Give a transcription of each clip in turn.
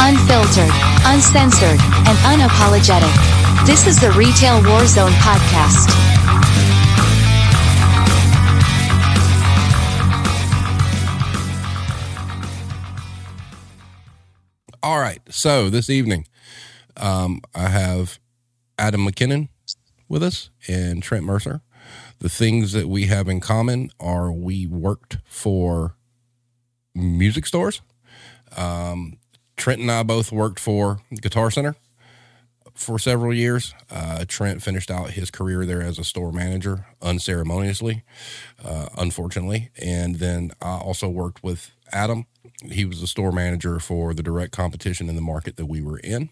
Unfiltered, uncensored, and unapologetic. This is the Retail Warzone podcast. All right. So this evening, um, I have Adam Mackinnon with us and Trent Mercer. The things that we have in common are we worked for music stores. Um, Trent and I both worked for Guitar Center for several years. Uh, Trent finished out his career there as a store manager unceremoniously, uh, unfortunately. And then I also worked with Adam. He was the store manager for the direct competition in the market that we were in.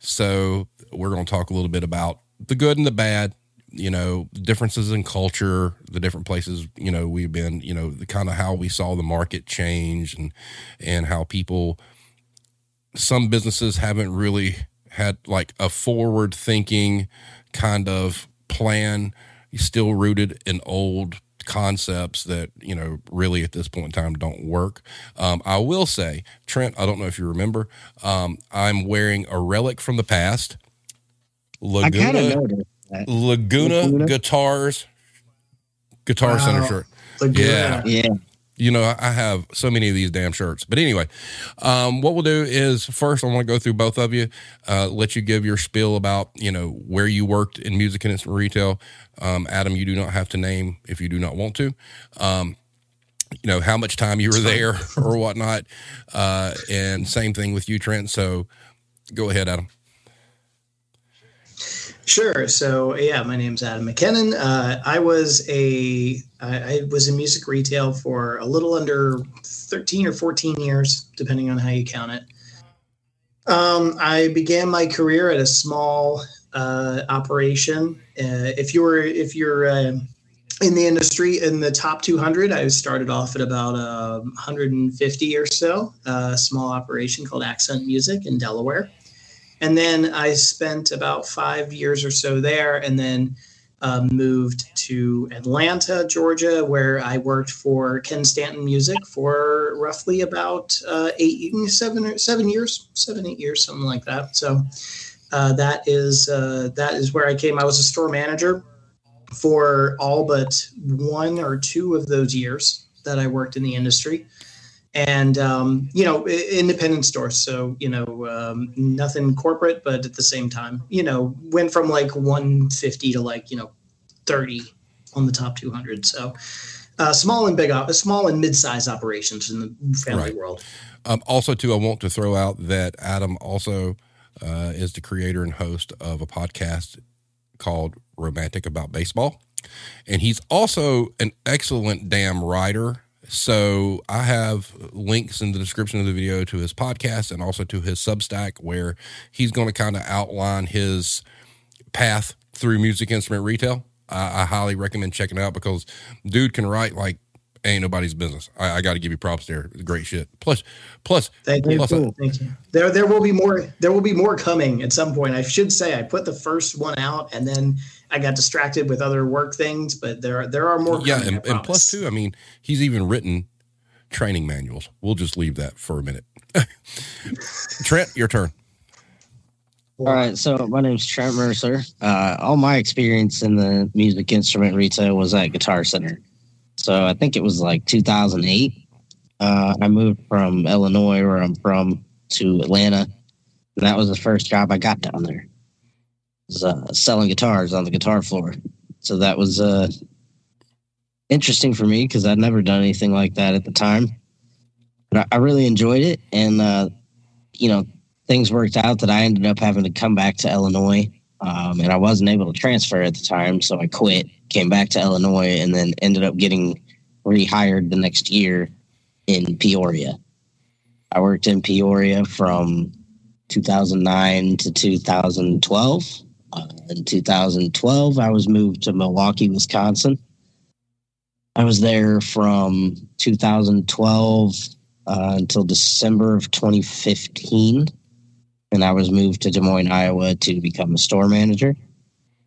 So we're going to talk a little bit about the good and the bad, you know, differences in culture, the different places, you know, we've been, you know, the kind of how we saw the market change and and how people some businesses haven't really had like a forward thinking kind of plan, still rooted in old concepts that you know really at this point in time don't work. Um, I will say, Trent, I don't know if you remember, um, I'm wearing a relic from the past. Laguna, Laguna, Laguna, guitars, guitar wow. center shirt. Laguna. Yeah, yeah. You know, I have so many of these damn shirts. But anyway, um, what we'll do is first, I want to go through both of you, uh, let you give your spiel about, you know, where you worked in music and instant retail. Um, Adam, you do not have to name if you do not want to. Um, you know, how much time you were there or whatnot. Uh, and same thing with you, Trent. So go ahead, Adam. Sure. So yeah, my name's Adam Mackinnon. Uh, I was a I, I was in music retail for a little under thirteen or fourteen years, depending on how you count it. Um, I began my career at a small uh, operation. Uh, if you were if you're uh, in the industry in the top 200, I started off at about uh, 150 or so. A small operation called Accent Music in Delaware. And then I spent about five years or so there, and then um, moved to Atlanta, Georgia, where I worked for Ken Stanton Music for roughly about uh, eight, seven, seven years, seven, eight years, something like that. So uh, that is uh, that is where I came. I was a store manager for all but one or two of those years that I worked in the industry and um, you know independent stores. So you know um, nothing corporate but at the same time you know went from like 150 to like you know 30 on the top 200 so uh, small and big op- small and mid-sized operations in the family right. world. Um, also too i want to throw out that adam also uh, is the creator and host of a podcast called romantic about baseball. And he's also an excellent damn writer so I have links in the description of the video to his podcast and also to his Substack where he's going to kind of outline his path through music instrument retail. I, I, highly recommend checking it out because dude can write like ain't nobody's business. I, I got to give you props there. Great shit. Plus, plus, thank you. Plus, cool. thank you. There, there will be more. There will be more coming at some point. I should say I put the first one out and then I got distracted with other work things, but there there are more. Yeah, and, and plus too, I mean, he's even written training manuals. We'll just leave that for a minute. Trent, your turn. All right, so my name is Trent Mercer. Uh, all my experience in the music instrument retail was at Guitar Center. So I think it was like 2008. Uh, I moved from Illinois, where I'm from, to Atlanta. And that was the first job I got down there was uh, selling guitars on the guitar floor. So that was uh, interesting for me because I'd never done anything like that at the time. But I, really enjoyed it, and uh, you know, things worked out that I ended up having to come back to Illinois, um, and I wasn't able to transfer at the time, so I quit, came back to Illinois, and then ended up getting rehired the next year in Peoria. I worked in Peoria from 2009 to 2012 uh, in 2012, I was moved to Milwaukee, Wisconsin. I was there from 2012 uh, until December of 2015. And I was moved to Des Moines, Iowa to become a store manager.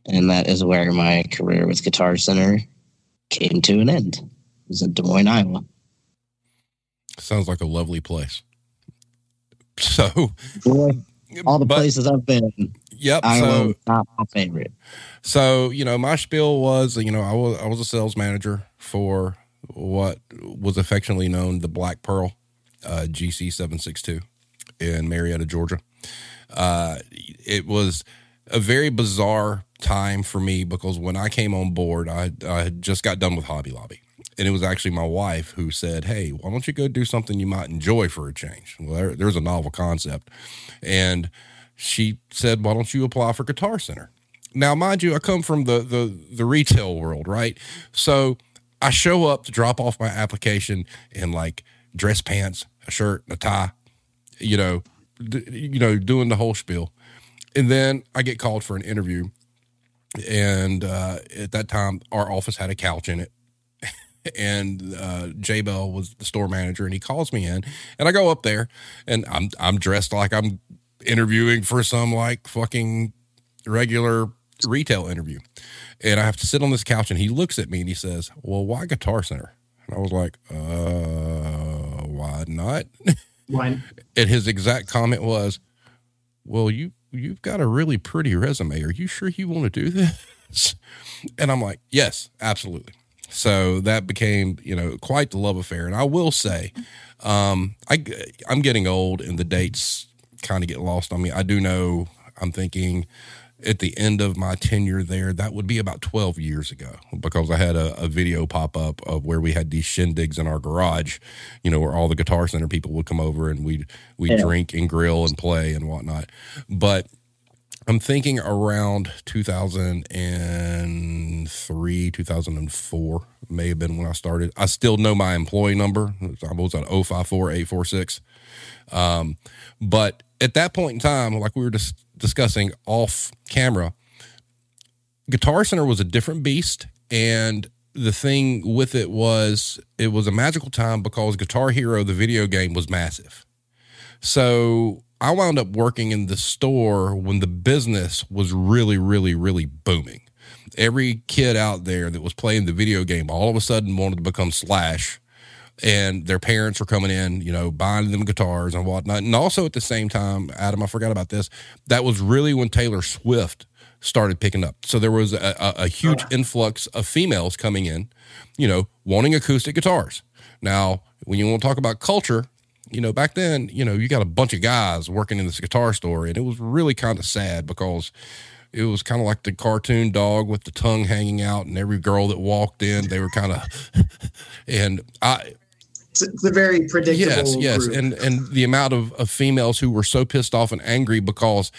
And that is where my career with Guitar Center came to an end. It was in Des Moines, Iowa. Sounds like a lovely place. So, Boy, all the but- places I've been, Yep. So, not my favorite. so you know, my spiel was, you know, I was I was a sales manager for what was affectionately known the Black Pearl, uh, GC seven six two, in Marietta, Georgia. Uh, it was a very bizarre time for me because when I came on board, I I had just got done with Hobby Lobby. And it was actually my wife who said, Hey, why don't you go do something you might enjoy for a change? Well, there, there's a novel concept. And she said, Why don't you apply for Guitar Center? Now, mind you, I come from the the the retail world, right? So I show up to drop off my application in like dress pants, a shirt, a tie, you know, d- you know, doing the whole spiel. And then I get called for an interview. And uh, at that time, our office had a couch in it. and uh, Jay Bell was the store manager, and he calls me in, and I go up there, and I'm I'm dressed like I'm interviewing for some like fucking regular retail interview, and I have to sit on this couch, and he looks at me and he says, "Well, why Guitar Center?" And I was like, "Uh, why not?" Why? and his exact comment was, "Well, you you've got a really pretty resume. Are you sure you want to do this?" And I'm like, "Yes, absolutely." So that became, you know, quite the love affair. And I will say, um, I I'm getting old, and the dates kind of get lost on me. I do know. I'm thinking at the end of my tenure there, that would be about 12 years ago because I had a, a video pop up of where we had these shindigs in our garage, you know, where all the Guitar Center people would come over and we'd, we'd Yeah. drink and grill and play and whatnot. But I'm thinking around 2003, 2004 may have been when I started. I still know my employee number. I was at 054846. Um, but at that point in time, like we were just discussing off camera, Guitar Center was a different beast. And the thing with it was it was a magical time because Guitar Hero, the video game, was massive. So I wound up working in the store when the business was really, really, really booming. Every kid out there that was playing the video game all of a sudden wanted to become Slash and their parents were coming in, you know, buying them guitars and whatnot. And also at the same time, Adam, I forgot about this. That was really when Taylor Swift started picking up. So there was a, a, a huge ah. influx of females coming in, you know, wanting acoustic guitars. Now, when you want to talk about culture, you know, back then, you know, you got a bunch of guys working in this guitar store, and it was really kind of sad because it was kind of like the cartoon dog with the tongue hanging out, and every girl that walked in, they were kind of, and I, It's, a very predictable. yes, yes, group. and and the amount of, of females who were so pissed off and angry because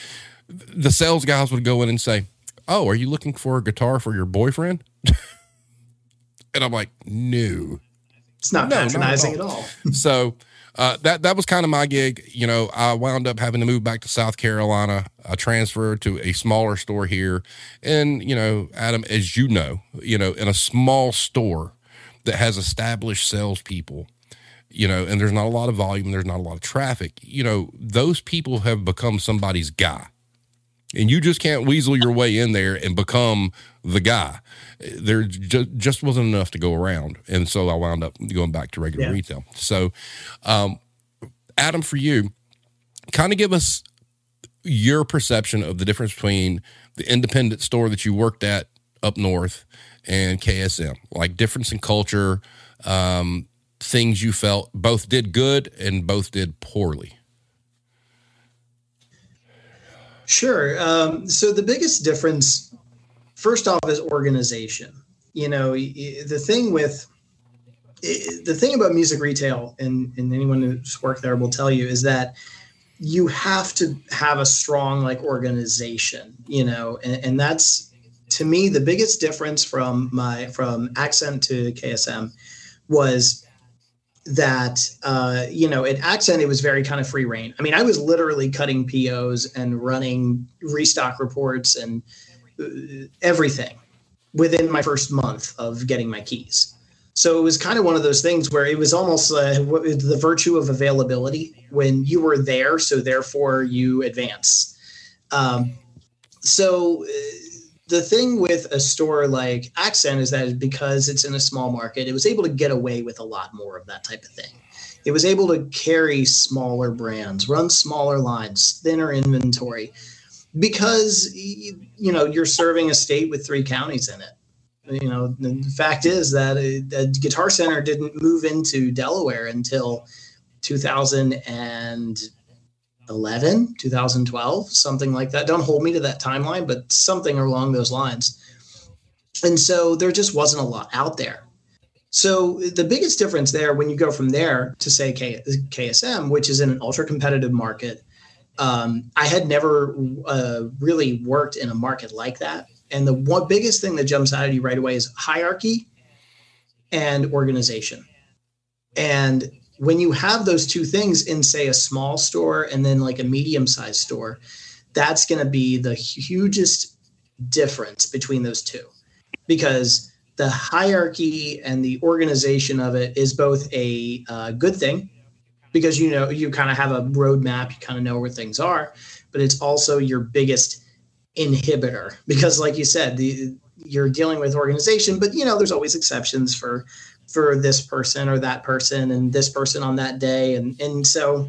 the sales guys would go in and say, "Oh, are you looking for a guitar for your boyfriend?" and I'm like, "No." it's not No, not at patronizing all. at all. so uh, that that was kind of my gig. You know, I wound up having to move back to South Carolina. I transferred to a smaller store here, and you know, Adam, as you know, you know, in a small store that has established salespeople, you know, and there's not a lot of volume, there's not a lot of traffic. You know, those people have become somebody's guy. And you just can't weasel your way in there and become the guy. There just, just wasn't enough to go around. And so I wound up going back to regular Yeah. retail. So, um, Adam, for you, kind of give us your perception of the difference between the independent store that you worked at up north and KSM, like difference in culture, um, things you felt both did good and both did poorly. Sure. Um, so the biggest difference, first off, is organization. You know, the thing with the thing about music retail, and, and anyone who's worked there will tell you, is that you have to have a strong like organization. You know, and, and that's to me the biggest difference from my from Accent to KSM was that uh, you know at accent it was very kind of free reign. I mean i was literally cutting pos and running restock reports and uh, everything within my first month of getting my keys. So it was kind of one of those things where it was almost uh, the virtue of availability when you were there so therefore you advance. Um, so uh, the thing with a store like Accent is that because it's in a small market, it was able to get away with a lot more of that type of thing. it was able to carry smaller brands, run smaller lines, thinner inventory, because you know you're serving a state with three counties in it. You know, the fact is that, uh, Guitar Center didn't move into Delaware until 2011, 2012, something like that. Don't hold me to that timeline, but something along those lines. And so there just wasn't a lot out there. So the biggest difference there, when you go from there to say K- KSM, which is in an ultra competitive market, um, I had never uh, really worked in a market like that. And the one biggest thing that jumps out at you right away is hierarchy and organization. And when you have those two things in, say, a small store and then like a medium sized store, that's going to be the hugest difference between those two. Because the hierarchy and the organization of it is both a uh, good thing because you know you kind of have a roadmap, you kind of know where things are, but it's also your biggest inhibitor. Because, like you said, the you're dealing with organization, but you know there's always exceptions for for this person or that person and this person on that day, and and so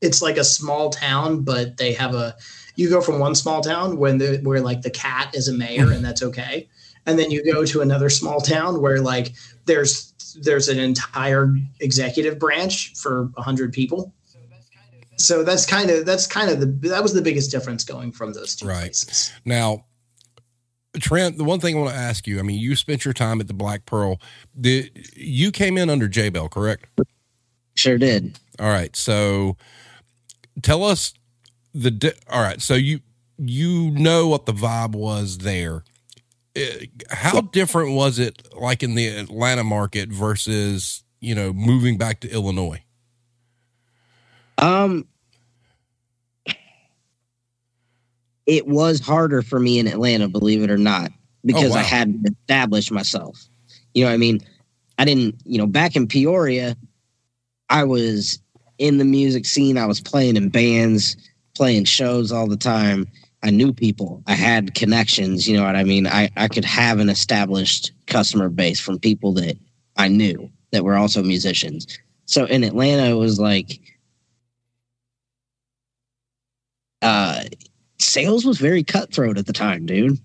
it's like a small town, but they have a you go from one small town when the where like the cat is a mayor and that's okay. And then you go to another small town where like there's there's an entire executive branch for 100 people. So that's kind of that's kind of the that was the biggest difference going from those two right. places. now Trent, the one thing I want to ask you, I mean, you spent your time at the Black Pearl. Did you came in under J Bell, correct? Sure did. All right. So tell us the all right. So you you know what the vibe was there. Uh, how different was it like in the Atlanta market versus, you know, moving back to Illinois? Um, it was harder for me in Atlanta, believe it or not, because oh, wow. I hadn't established myself. You know, I mean, I didn't, you know, back in Peoria, I was in the music scene. I was playing in bands, playing shows all the time. I knew people. I had connections. You know what I mean? I, I could have an established customer base from people that I knew that were also musicians. So in Atlanta, it was like uh, sales was very cutthroat at the time, dude.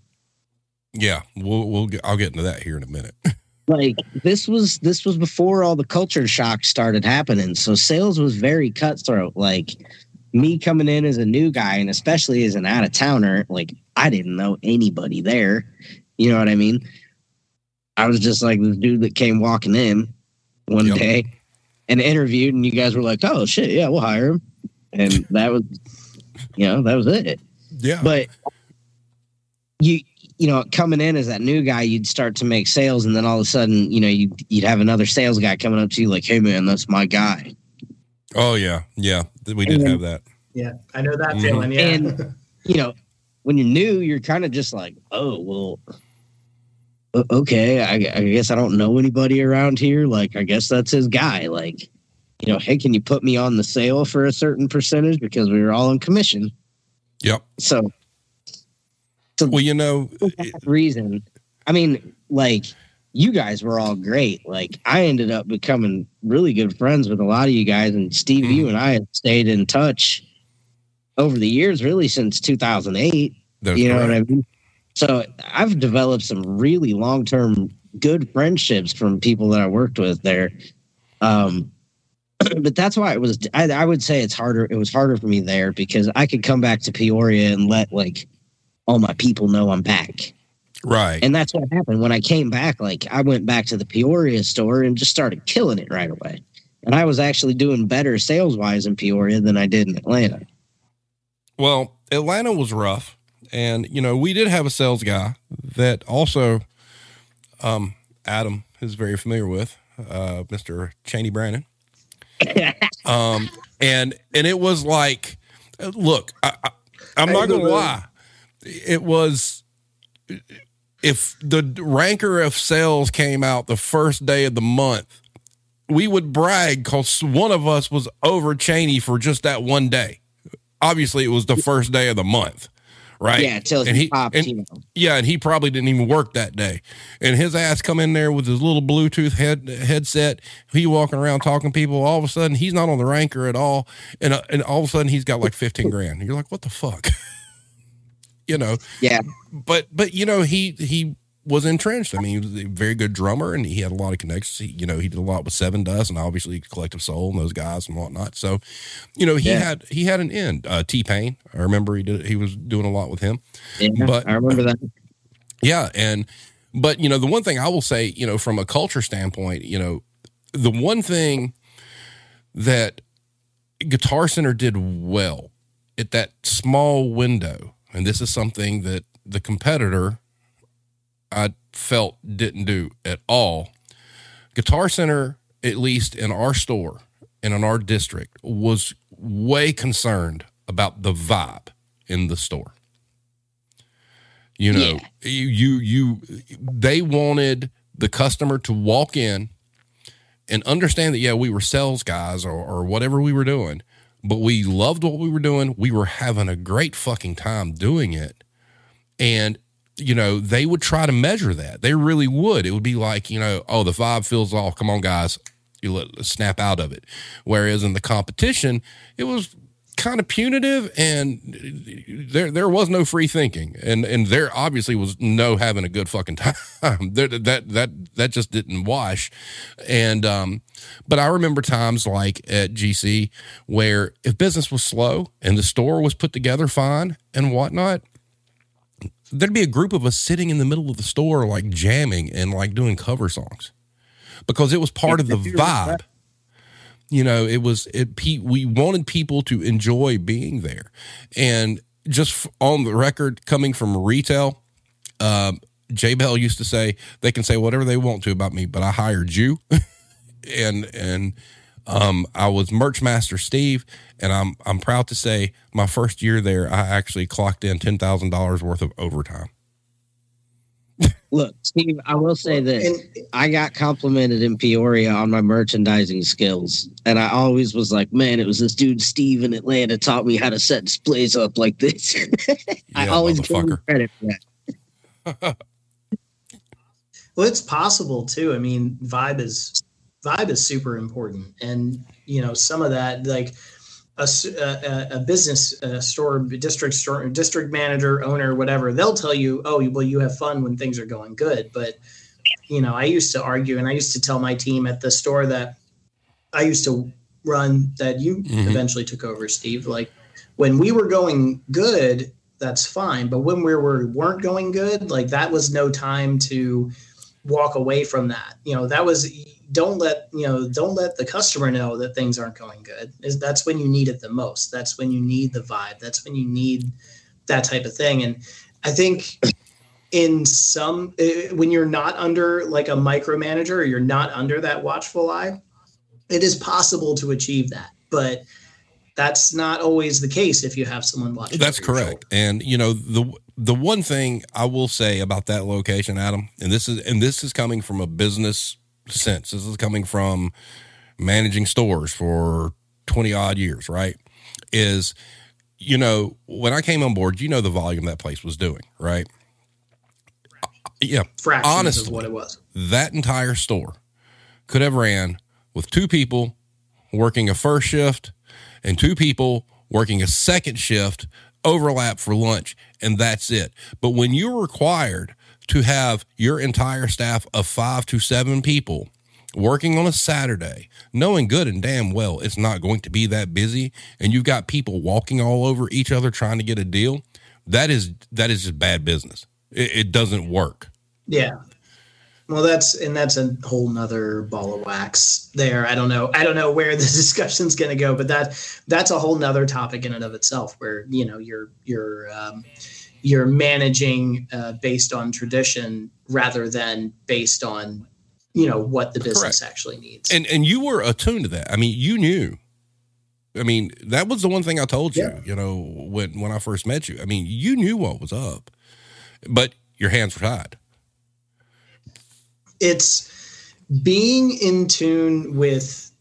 Yeah, we'll we'll get, I'll get into that here in a minute. like this was this was before all the culture shock started happening, so sales was very cutthroat. Like me coming in as a new guy and especially as an out of towner, like I didn't know anybody there. You know what I mean? I was just like this dude that came walking in one yep. day and interviewed, and you guys were like, "Oh shit, yeah, we'll hire him," and that was, you know, that was it. Yeah. But you, you know, coming in as that new guy, you'd start to make sales, and then all of a sudden, you know, you'd you'd have another sales guy coming up to you like, "Hey, man, that's my guy." Oh yeah, yeah, we did and, have that. Yeah, I know that mm-hmm. feeling. Yeah, and you know, when you're new, you're kind of just like, oh well, okay, I, I, guess I don't know anybody around here. Like, I guess that's his guy. Like, you know, hey, can you put me on the sale for a certain percentage because we were all in commission? Yep. So, so well, you know, reason. I mean, like you guys were all great. Like I ended up becoming really good friends with a lot of you guys, and Steve, mm-hmm. you and I have stayed in touch over the years, really since 2008. That's you know what I mean? So I've developed some really long term good friendships from people that I worked with there. Um, but that's why it was. I, I would say it's harder. It was harder for me there because I could come back to Peoria and let like all my people know I'm back Right. And that's what happened when I came back. Like I went back to the Peoria store and just started killing it right away. And I was actually doing better sales wise in Peoria than I did in Atlanta. Well, Atlanta was rough. And, you know, we did have a sales guy that also um, Adam is very familiar with, uh, Mr. Cheney Brandon. Um, and and it was like, look, I, I, I'm not gonna lie, it was if the ranker of sales came out the first day of the month, we would brag because one of us was over Cheney for just that one day. Obviously, it was the first day of the month, right? Yeah, till and he, popped, and- you know. Yeah, and he probably didn't even work that day. And his ass come in there with his little Bluetooth head headset. He walking around talking to people. All of a sudden, he's not on the ranker at all, and uh, and all of a sudden, he's got like fifteen grand. You're like, what the fuck? you know, Yeah. but but you know he he was entrenched. I mean, he was a very good drummer, and he had a lot of connections. He, you know, he did a lot with Sevendust and obviously Collective Soul and those guys and whatnot. So, you know, he Yeah. had he had an end. Uh, T Pain, I remember he did he was doing a lot with him. yeah But- I remember that. Yeah, and but you know the one thing I will say, you know, from a culture standpoint, you know, the one thing that Guitar Center did well at that small window, and this is something that the competitor I felt didn't do at all. Guitar Center, at least in our store and in our district, was way concerned about the vibe in the store. You know, you, you, you, they wanted the customer to walk in and understand that, yeah, we were sales guys or, or whatever we were doing, but we loved what we were doing. We were having a great fucking time doing it. And, you know, they would try to measure that. They really would. It would be like, you know, oh, the vibe feels off. Come on, guys. You let snap out of it. Whereas in the competition, it was kind of punitive and there there was no free thinking and and there obviously was no having a good fucking time there, that that that just didn't wash and um but i remember times like at gc where if business was slow and the store was put together fine and whatnot there'd be a group of us sitting in the middle of the store like jamming and like doing cover songs because it was part of the vibe. you know it was it we wanted people to enjoy being there. And just on the record coming from retail um J Bell used to say they can say whatever they want to about me, but I hired you, and and um, I was merch master Steve, and I'm I'm proud to say my first year there, I actually clocked in ten thousand dollars worth of overtime. Look, Steve, I will say this. I got complimented in Peoria on my merchandising skills. And I always was like, man, it was this dude, Steve in Atlanta, taught me how to set displays up like this. I always give him credit for that. Well, it's possible too. I mean, vibe is vibe is super important, and you know some of that, like a business a store, district store, district manager, owner, whatever, they'll tell you, oh, well, you have fun when things are going good. But you know, I used to argue, and I used to tell my team at the store that I used to run that you Mhm. eventually took over, Steve. Like when we were going good, that's fine. But when we were weren't going good, like that was no time to walk away from that. You know, that was don't let you know don't let the customer know that things aren't going good. Is that's when you need it the most. That's when you need the vibe. That's when you need that type of thing. And I think in some eh, when you're not under like a micromanager or you're not under that watchful eye, it is possible to achieve that. But that's not always the case if you have someone watching. That's correct. And you know the the one thing I will say about that location, Adam, and this is and this is coming from a business sense. This is coming from managing stores for twenty odd years, right? Is you know when I came on board, you know the volume that place was doing, right? Uh, yeah, fractions honestly. of what it was. that entire store could have ran with two people working a first shift and two people working a second shift overlap for lunch and that's it. But when you're required to have your entire staff of 5 to 7 people working on a Saturday knowing good and damn well it's not going to be that busy and you've got people walking all over each other trying to get a deal that is that is just bad business. It, it doesn't work. Yeah. Well, that's and that's a whole nother ball of wax there. I don't know. I don't know where the discussion's going to go, but that that's a whole nother topic in and of itself, where you know you're you're um, you're managing uh, based on tradition rather than based on you know what the business actually needs. and and you were attuned to that. I mean, you knew. I mean, that was the one thing I told you. Yeah. You know, when when I first met you. I mean, you knew what was up, but your hands were tied. It's being in tune with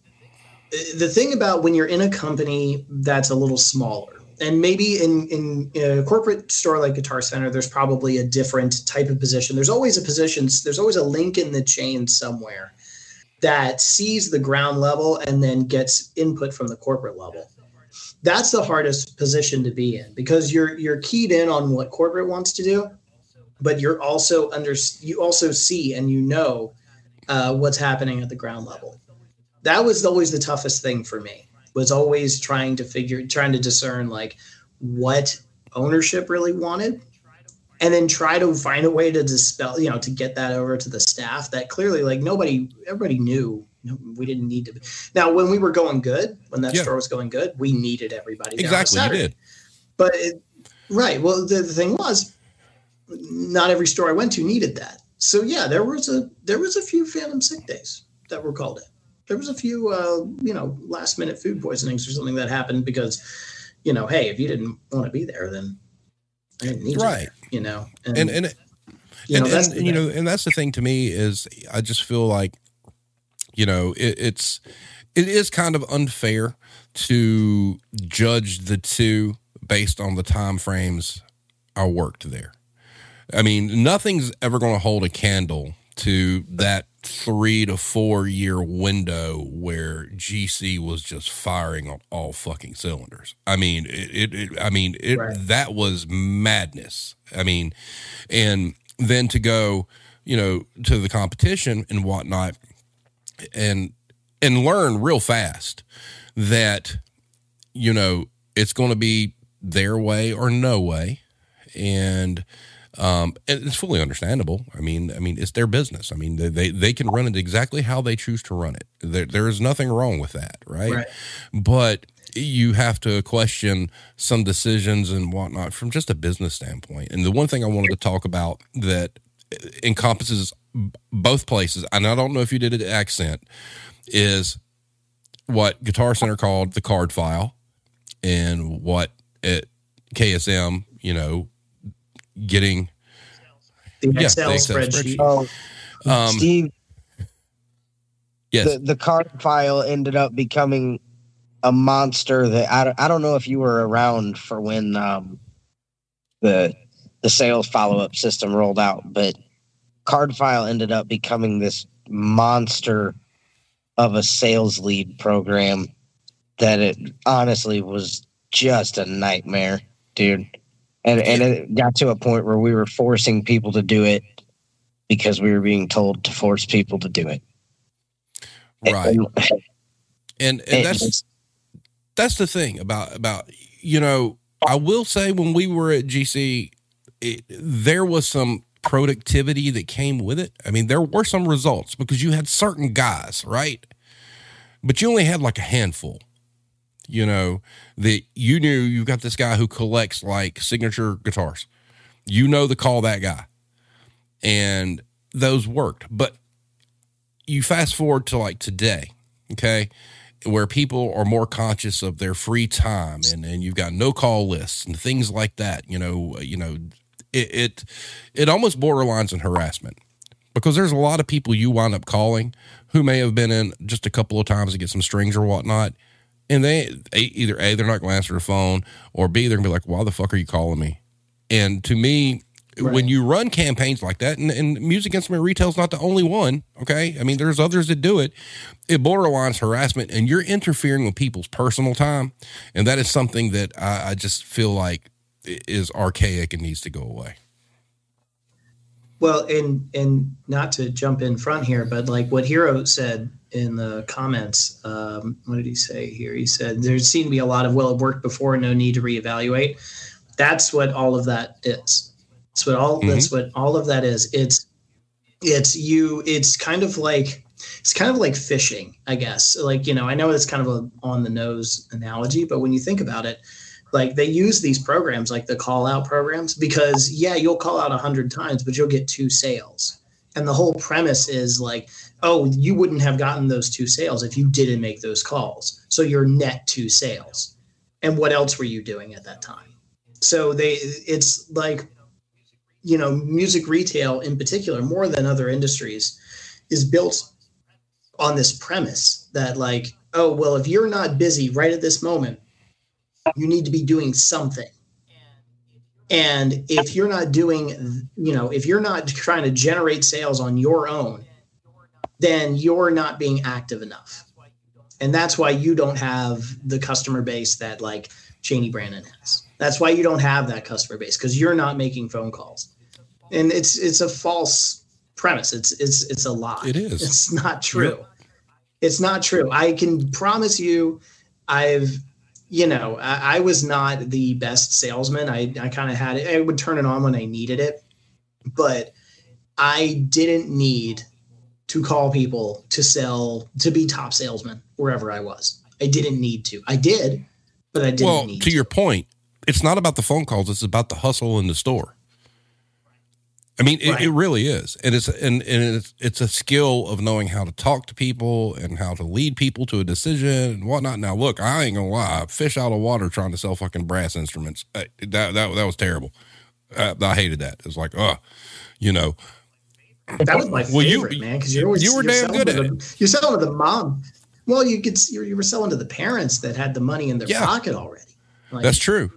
the thing about when you're in a company that's a little smaller and maybe in in a corporate store like Guitar Center, there's probably a different type of position. There's always a position. There's always a link in the chain somewhere that sees the ground level and then gets input from the corporate level. That's the hardest position to be in because you're you're keyed in on what corporate wants to do, but you're also under you also see and you know uh, what's happening at the ground level. That was always the toughest thing for me. Was always trying to figure, trying to discern like what ownership really wanted, and then try to find a way to dispel, you know, to get that over to the staff. That clearly, like nobody, everybody knew we didn't need to. Be. Now, when we were going good, when that yeah. store was going good, we needed everybody. Exactly, you did. But it, right, well, the, the thing was, not every store I went to needed that. So yeah, there was a there was a few phantom sick days that were called in. There was a few uh, you know last minute food poisonings or something that happened because you know hey if you didn't want to be there then I didn't need right you, you know and and, and you know, and, and you know, and that's the thing to me is I just feel like, you know, it, it's it is kind of unfair to judge the two based on the time frames I worked there. I mean, nothing's ever going to hold a candle to that three to four year window where GC was just firing on all fucking cylinders. I mean, it, it, it I mean, it, right. that was madness. I mean, and then to go, you know, to the competition and whatnot and, and learn real fast that, you know, it's going to be their way or no way. And, um, and it's fully understandable. I mean, I mean, it's their business. I mean, they, they, they can run it exactly how they choose to run it. There, there is nothing wrong with that. Right? right. But you have to question some decisions and whatnot from just a business standpoint. And the one thing I wanted to talk about that encompasses both places, and I don't know if you did it accent, is what Guitar Center called the card file and what at KSM, you know, getting the yeah, the Excel spreadsheet. spreadsheet. Oh, um, Steve, yes, the, the card file ended up becoming a monster that I, I don't know if you were around for when um, the the sales follow up system rolled out, but card file ended up becoming this monster of a sales lead program that it honestly was just a nightmare, dude and and it got to a point where we were forcing people to do it because we were being told to force people to do it. Right. And and, and that's that's the thing about about you know i will say when we were at gc it, there was some productivity that came with it. I mean there were some results because you had certain guys right? But you only had like a handful you know, that you knew you've got this guy who collects like signature guitars. You know the call that guy. And those worked. But you fast forward to like today, okay, where people are more conscious of their free time and, and you've got no call lists and things like that, you know, you know, it it, it almost borderlines in harassment because there's a lot of people you wind up calling who may have been in just a couple of times to get some strings or whatnot and they, either a they're not going to answer the phone, or b they're going to be like, "Why the fuck are you calling me?" And to me, Right. when you run campaigns like that, and, and music instrument retail is not the only one. Okay, I mean there's others that do it. It borderlines harassment, and you're interfering with people's personal time, and that is something that I, I just feel like is archaic and needs to go away. Well, and and not to jump in front here, but like what Hero said in the comments. Um, what did he say here? He said there seemed to be a lot of well, it worked before, no need to reevaluate. That's what all of that is. That's what all. Mm-hmm. That's what all of that is. It's it's you. It's kind of like it's kind of like fishing, I guess. Like you know, I know it's kind of a on the nose analogy, but when you think about it. Like they use these programs, like the call out programs, because yeah, you'll call out a hundred times, but you'll get two sales. And the whole premise is like oh, you wouldn't have gotten those two sales if you didn't make those calls. So you're net two sales. And what else were you doing at that time? So they it's like you know, music retail in particular, more than other industries, is built on this premise that like, oh, well, if you're not busy right at this moment, You need to be doing something. And if you're not doing, you know, if you're not trying to generate sales on your own, then you're not being active enough. And that's why you don't have the customer base that like Cheney Brandon has. That's why you don't have that customer base because you're not making phone calls. And it's it's a false premise. It's it's it's a lie. It is. It's not true. Yep. It's not true. I can promise you I've you know, I, I was not the best salesman. I, I kind of had it. I would turn it on when I needed it, but I didn't need to call people to sell to be top salesman wherever I was. I didn't need to. I did, but I didn't well, to, to your point, it's not about the phone calls, it's about the hustle in the store. I mean, right. it, it, really is, and it's and, and it's it's a skill of knowing how to talk to people and how to lead people to a decision and whatnot. Now, look, I ain't gonna lie, fish out of water trying to sell fucking brass instruments. That that that was terrible. Uh, I hated that. It's like, uh, you know, that was my well, favorite, you, man. Because you're always you were damn good at the, it. You're selling to the mom. Well, you could you, you were selling to the parents that had the money in their yeah. pocket already. Like, That's true.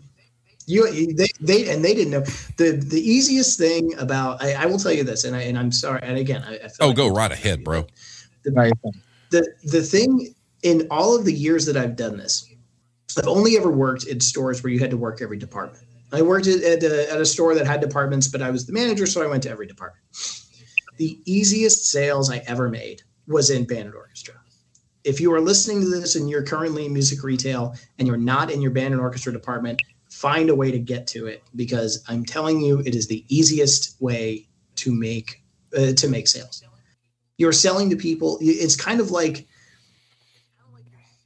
You they, they and they didn't know the the easiest thing about I, I will tell you this and I and I'm sorry and again I, I oh like go right ahead bro the, the the thing in all of the years that I've done this I've only ever worked in stores where you had to work every department I worked at, at, a, at a store that had departments but I was the manager so I went to every department the easiest sales I ever made was in band and orchestra if you are listening to this and you're currently in music retail and you're not in your band and orchestra department find a way to get to it because I'm telling you, it is the easiest way to make uh, to make sales. You're selling to people. It's kind of like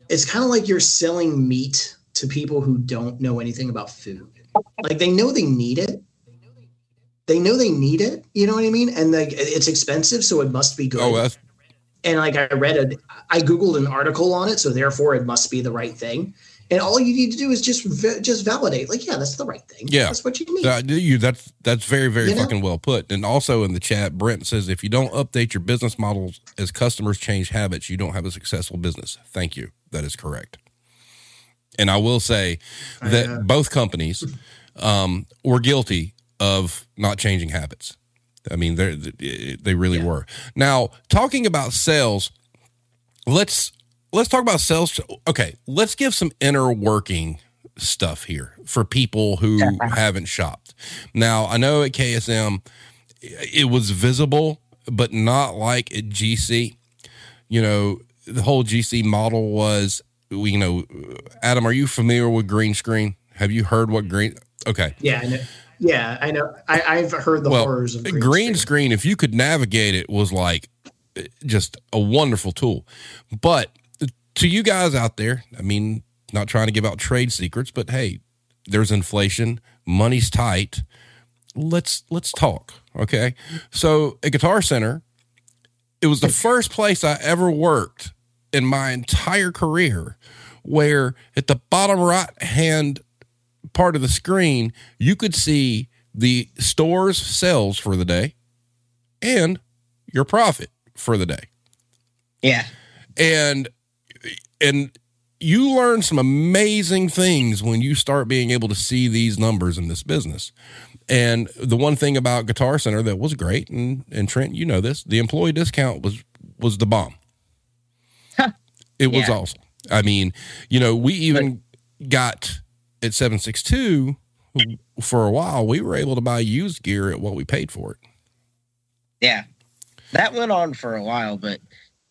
it's kind of like you're selling meat to people who don't know anything about food. Like they know they need it. They know they need it. You know what I mean? And like it's expensive, so it must be good. Oh, that's- and like I read it, I googled an article on it, so therefore it must be the right thing and all you need to do is just just validate like yeah that's the right thing yeah that's what you need uh, you that's that's very very you fucking know? well put and also in the chat brent says if you don't update your business models as customers change habits you don't have a successful business thank you that is correct and i will say that uh, both companies um, were guilty of not changing habits i mean they eh, eh, they really yeah. were now talking about sales let's let's talk about sales. Okay, let's give some inner working stuff here for people who haven't shopped. Now, I know at KSM eh, it was visible, but not like at GC. You know, the whole GC model was, you know, Adam, are you familiar with green screen? Have you heard what green? Okay. Yeah, I know. Yeah, I know. I, have heard the well, horrors of green, green screen. screen. If you could navigate it, was like eh, just a wonderful tool. But to you guys out there, I mean, not trying to give out trade secrets, but hey, there's inflation, money's tight. Let's let's talk, okay? So, at Guitar Center, it was the first place I ever worked in my entire career where at the bottom right hand part of the screen, you could see the store's sales for the day and your profit for the day. Yeah. And and you learn some amazing things when you start being able to see these numbers in this business. And the one thing about Guitar Center that was great, and, and Trent, you know this, the employee discount was was the bomb. it was yeah. awesome. I mean, you know, we even but, got at 762 for a while, we were able to buy used gear at what we paid for it. Yeah. That went on for a while, but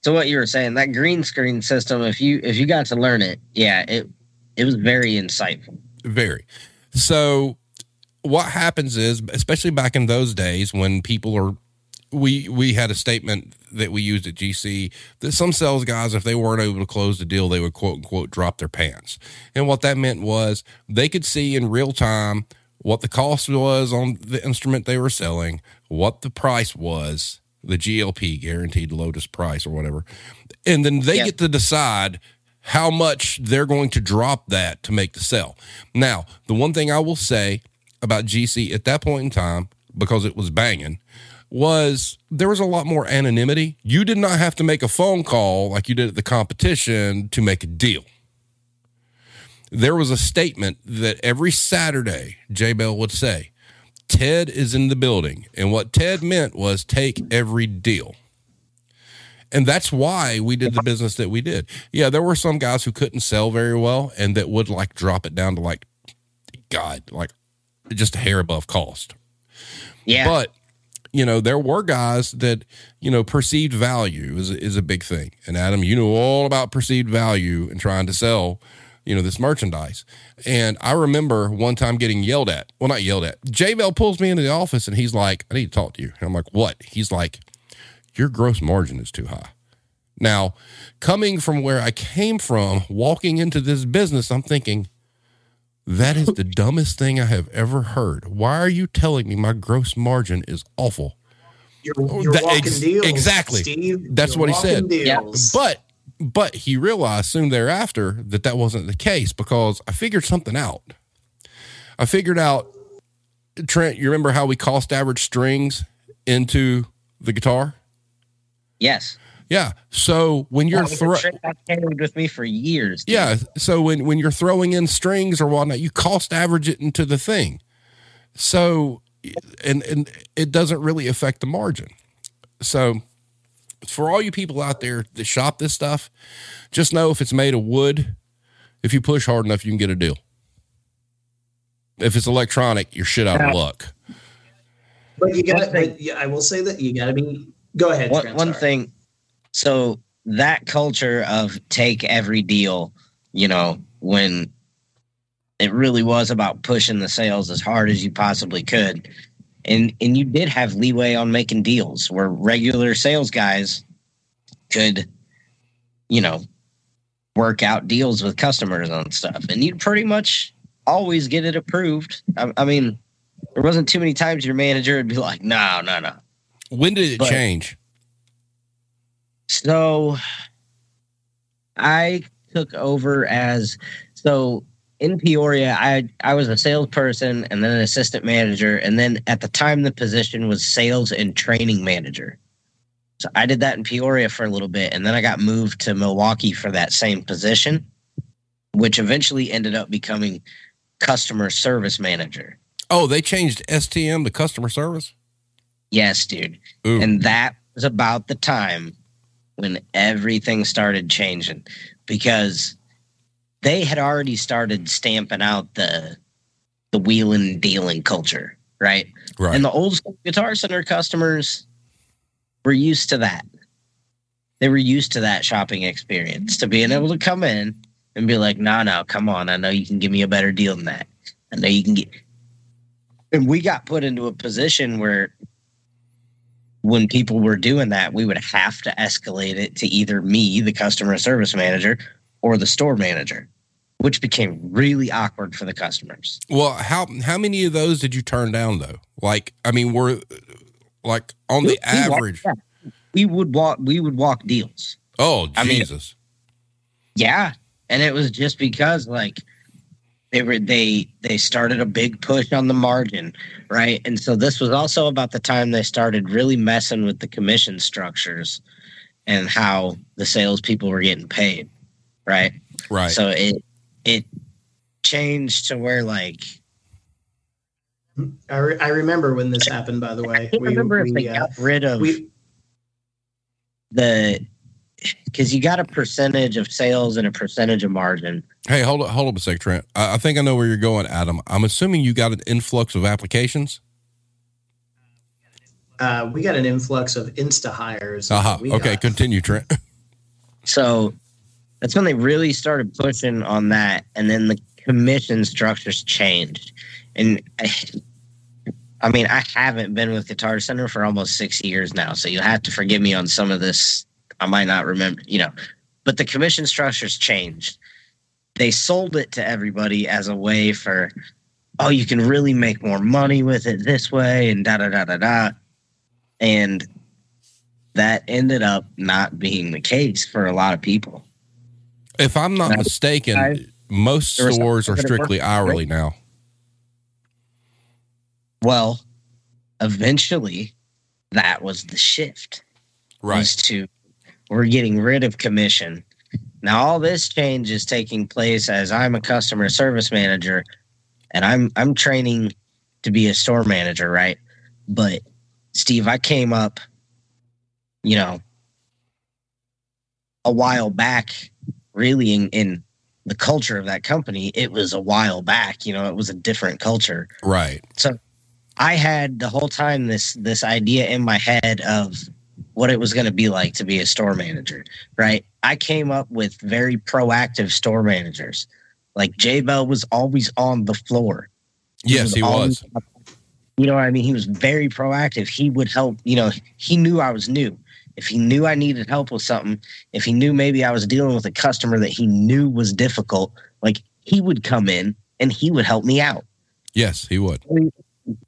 so what you were saying that green screen system if you if you got to learn it yeah it it was very insightful very so what happens is especially back in those days when people are we we had a statement that we used at GC that some sales guys, if they weren't able to close the deal, they would quote unquote drop their pants. And what that meant was they could see in real time what the cost was on the instrument they were selling, what the price was, the GLP, guaranteed lowest price or whatever. And then they yep. get to decide how much they're going to drop that to make the sale. Now, the one thing I will say about GC at that point in time, because it was banging, was there was a lot more anonymity. You did not have to make a phone call like you did at the competition to make a deal. there was a statement that every Saturday J Bell would say, Ted is in the building. And what Ted meant was take every deal. And that's why we did the business that we did. Yeah, there were some guys who couldn't sell very well and that would like drop it down to like, God, like just a hair above cost. Yeah. But you know, there were guys that, you know, perceived value is, is a big thing. And Adam, you know all about perceived value and trying to sell, you know, this merchandise. And I remember one time getting yelled at. Well, not yelled at. J Bell pulls me into the office and he's like, I need to talk to you. And I'm like, what? He's like, your gross margin is too high. Now, coming from where I came from, walking into this business, I'm thinking, that is the dumbest thing I have ever heard. Why are you telling me my gross margin is awful? You're, you're That- walking ex- deals. exactly. Steve. That's You're what he said. Deals. But but he realized soon thereafter that that wasn't the case because I figured something out. I figured out Trent, you remember how we cost average strings into the guitar? yes. Yeah. So when you're That was a thro- trick I carried with me for years. dude. Yeah. So when when you're throwing in strings or whatnot, you cost average it into the thing. So and and it doesn't really affect the margin. So for all you people out there that shop this stuff, just know if it's made of wood, if you push hard enough, you can get a deal. If it's electronic, you're shit out of luck. But you got. One thing- But yeah, I will say that you got to be. Go ahead. one, Trent, one thing so that culture of take every deal you know when it really was about pushing the sales as hard as you possibly could. And and you did have leeway on making deals where regular sales guys could you know work out deals with customers on stuff. And you'd pretty much always get it approved. I, I mean there wasn't too many times your manager would be like no no no. When did it But- change? So I took over as so in Peoria, I I was a salesperson and then an assistant manager, and then at the time the position was sales and training manager. So I did that in Peoria for a little bit, and then I got moved to Milwaukee for that same position, which eventually ended up becoming customer service manager. Oh, they changed STM to customer service? Yes, dude. Ooh. And that was about the time when everything started changing because they had already started stamping out the the wheeling and dealing culture, right? right. And the old school guitar center customers were used to that. They were used to that shopping experience, to being able to come in and be like, no, no, come on. I know you can give me a better deal than that. I know you can get. And we got put into a position where when people were doing that, we would have to escalate it to either me, the customer service manager, or the store manager, which became really awkward for the customers. Well, how how many of those did you turn down though? Like, I mean, were like on the We- we walked- average? yeah. we would walk. We would walk deals. Oh, I mean- Jesus! Yeah, and it was just because like they were they they started a big push on the margin, right? And so this was also about the time they started really messing with the commission structures and how the salespeople were getting paid, right? right. So it it changed to where like I, re- I remember when this happened. By the way, I can't remember if they uh, got rid of we the because you got a percentage of sales and a percentage of margin. Hey, hold up, hold up a sec, Trent. I, I think I know where you're going, Adam. I'm assuming you got an influx of applications. uh, we got an influx of insta hires. Aha. We Okay, got- continue, Trent. So that's when they really started pushing on that, and then the commission structures changed. And I, I mean, I haven't been with Guitar Center for almost six years now, so you'll have to forgive me on some of this. I might not remember, you know, but the commission structures changed. They sold it to everybody as a way for, oh, you can really make more money with it this way, and da da da da da. And that ended up not being the case for a lot of people. If I'm not mistaken, I- most stores are strictly hourly now. Well, eventually, that was the shift. Right. Was to we're getting rid of commission, Now all this change is taking place as I'm a customer service manager and I'm I'm training to be a store manager, right? But Steve, I came up, you know, a while back, really in, in the culture of that company. It was a while back, you know, it was a different culture. Right. So I had the whole time this this idea in my head of what it was going to be like to be a store manager, right? I came up with very proactive store managers. Like J Bell was always on the floor. Yes, he was. You know what I mean? He was very proactive. He would help, you know, he knew I was new. If he knew I needed help with something, if he knew maybe I was dealing with a customer that he knew was difficult, like he would come in and he would help me out. Yes, he would.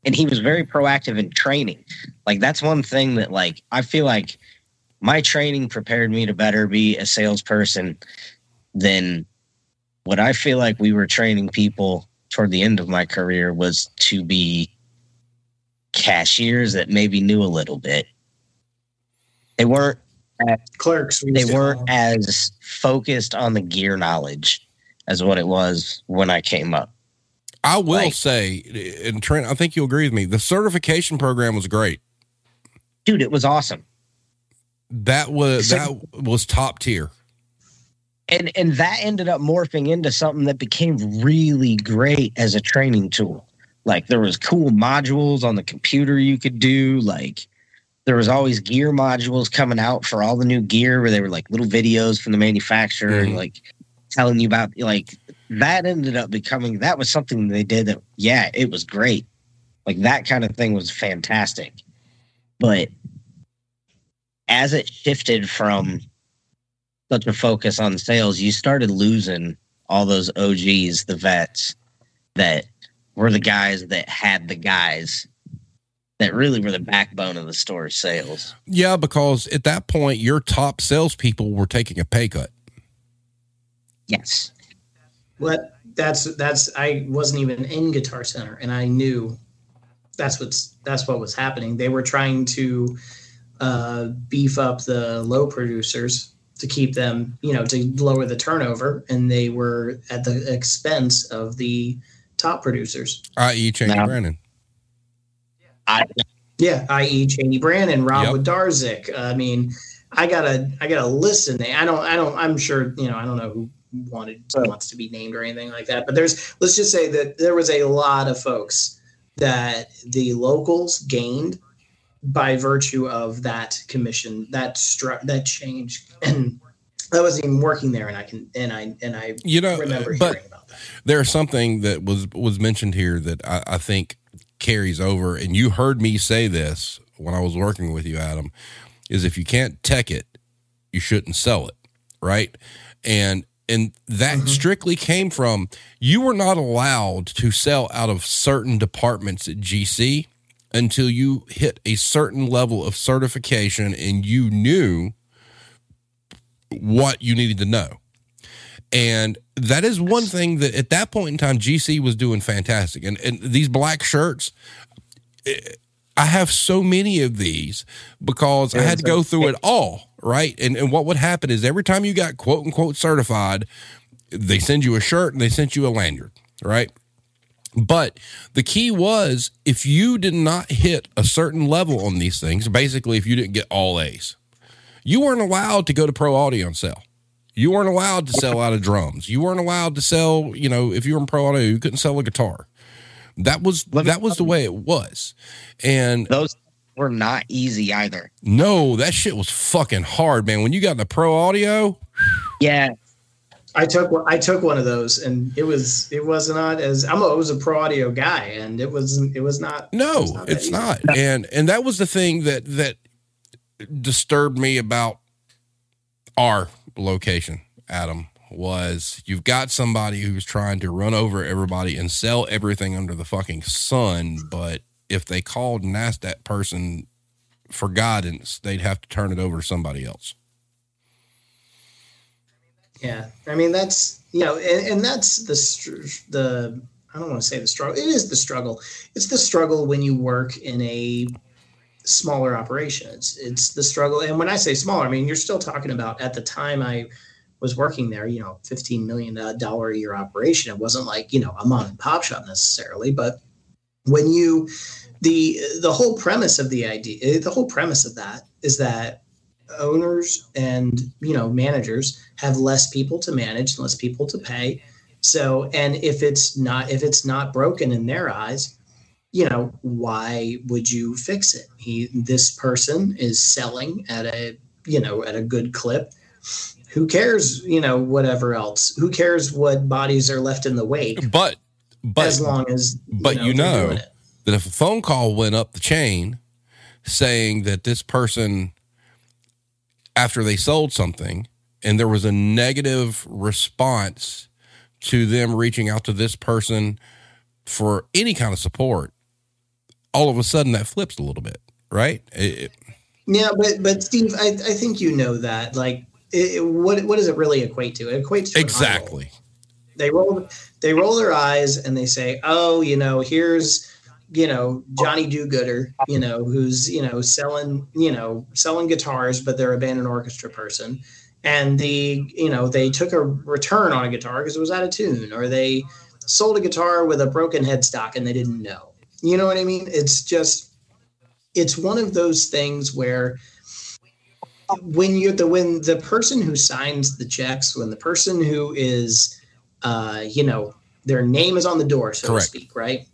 And he was very proactive in training. Like that's one thing that like I feel like my training prepared me to better be a salesperson than what I feel like we were training people toward the end of my career was to be cashiers that maybe knew a little bit. They weren't clerks. They weren't as focused on the gear knowledge as what it was when I came up. I will like, say, and Trent, I think you'll agree with me. The certification program was great, dude. It was awesome. That was that was top tier, and and that ended up morphing into something that became really great as a training tool. Like there was cool modules on the computer you could do. Like there was always gear modules coming out for all the new gear where they were like little videos from the manufacturer mm-hmm. like telling you about like that ended up becoming that was something they did that yeah it was great like that kind of thing was fantastic but as it shifted from such a focus on sales you started losing all those og's the vets that were the guys that had the guys that really were the backbone of the store's sales. Yeah, because at that point, your top salespeople were taking a pay cut. Yes. What that's that's I wasn't even in Guitar Center, and I knew that's what's that's what was happening. They were trying to uh, beef up the low producers to keep them, you know, to lower the turnover, and they were at the expense of the top producers. I.e., Cheney now, Brandon. I, yeah, i.e., Cheney Brandon, Rob yep. Darzik. I mean, I gotta, I gotta listen. I don't, I don't. I'm sure, you know, I don't know who wanted wants to be named or anything like that. But there's, let's just say that there was a lot of folks that the locals gained by virtue of that commission, that stru- that change, and I wasn't even working there, and I can, and I, and I, you know, remember but hearing about that. There's something that was was mentioned here that I, I think carries over. And you heard me say this when I was working with you, Adam, is if you can't tech it, you shouldn't sell it. Right. And and that mm-hmm. strictly came from you were not allowed to sell out of certain departments at GC until you hit a certain level of certification and you knew what you needed to know. And that is one thing that at that point in time, GC was doing fantastic. And, and these black shirts, I have so many of these because I had to go through it all, right? And, and what would happen is every time you got quote unquote certified, they send you a shirt and they sent you a lanyard, right? But the key was if you did not hit a certain level on these things, basically, if you didn't get all A's, you weren't allowed to go to pro audio and sell. You weren't allowed to sell out of drums. You weren't allowed to sell, you know, if you were in pro audio, you couldn't sell a guitar. That was that was the way it was. And those were not easy either. No, that shit was fucking hard, man. When you got the pro audio, yeah. I took I took one of those, and it was it was not as I'm a, I was a pro audio guy, and it was it was not. No, it was not it's not, and and that was the thing that that disturbed me about our location, Adam, was you've got somebody who's trying to run over everybody and sell everything under the fucking sun, but if they called and asked that person for guidance, they'd have to turn it over to somebody else. Yeah, I mean that's you know, and, and that's the the I don't want to say the struggle. It is the struggle. It's the struggle when you work in a smaller operation. It's it's the struggle. And when I say smaller, I mean you're still talking about at the time I was working there, you know, $15 million a year operation. It wasn't like, you know, a mom and pop shop necessarily, but when you, the, the whole premise of the idea, the whole premise of that is that owners and, you know, managers have less people to manage, less people to pay. So, and if it's not, if it's not broken in their eyes, you know, why would you fix it? He, this person is selling at a, you know, at a good clip who cares, you know, whatever else? Who cares what bodies are left in the wake? But but as long as you but know, you know that if a phone call went up the chain saying that this person after they sold something and there was a negative response to them reaching out to this person for any kind of support all of a sudden that flips a little bit right it, yeah but but steve I, I think you know that like it, what what does it really equate to? It equates to exactly. They roll they roll their eyes and they say, "Oh, you know, here's you know Johnny Do-Gooder, you know, who's you know selling you know selling guitars, but they're a band and orchestra person." And the you know they took a return on a guitar because it was out of tune, or they sold a guitar with a broken headstock and they didn't know. You know what I mean? It's just it's one of those things where when you're the when the person who signs the checks, when the person who is, uh, you know, their name is on the door, so Correct. to speak, right?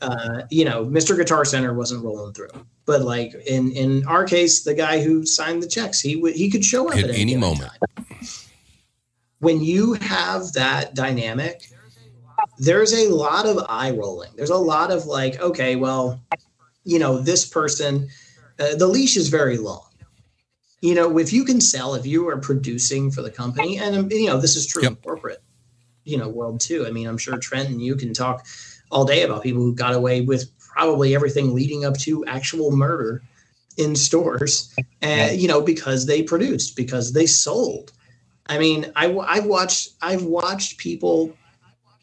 Uh, you know, Mr. Guitar Center wasn't rolling through, but like in in our case, the guy who signed the checks, he would he could show up at, at any, any moment. Time. When you have that dynamic, there's a lot of eye rolling. There's a lot of like, okay, well, you know, this person, uh, the leash is very long you know, if you can sell, if you are producing for the company, and you know, this is true yep. in corporate, you know, world too. I mean, I'm sure Trent and you can talk all day about people who got away with probably everything leading up to actual murder in stores, and you know, because they produced, because they sold. I mean, I I've watched I've watched people,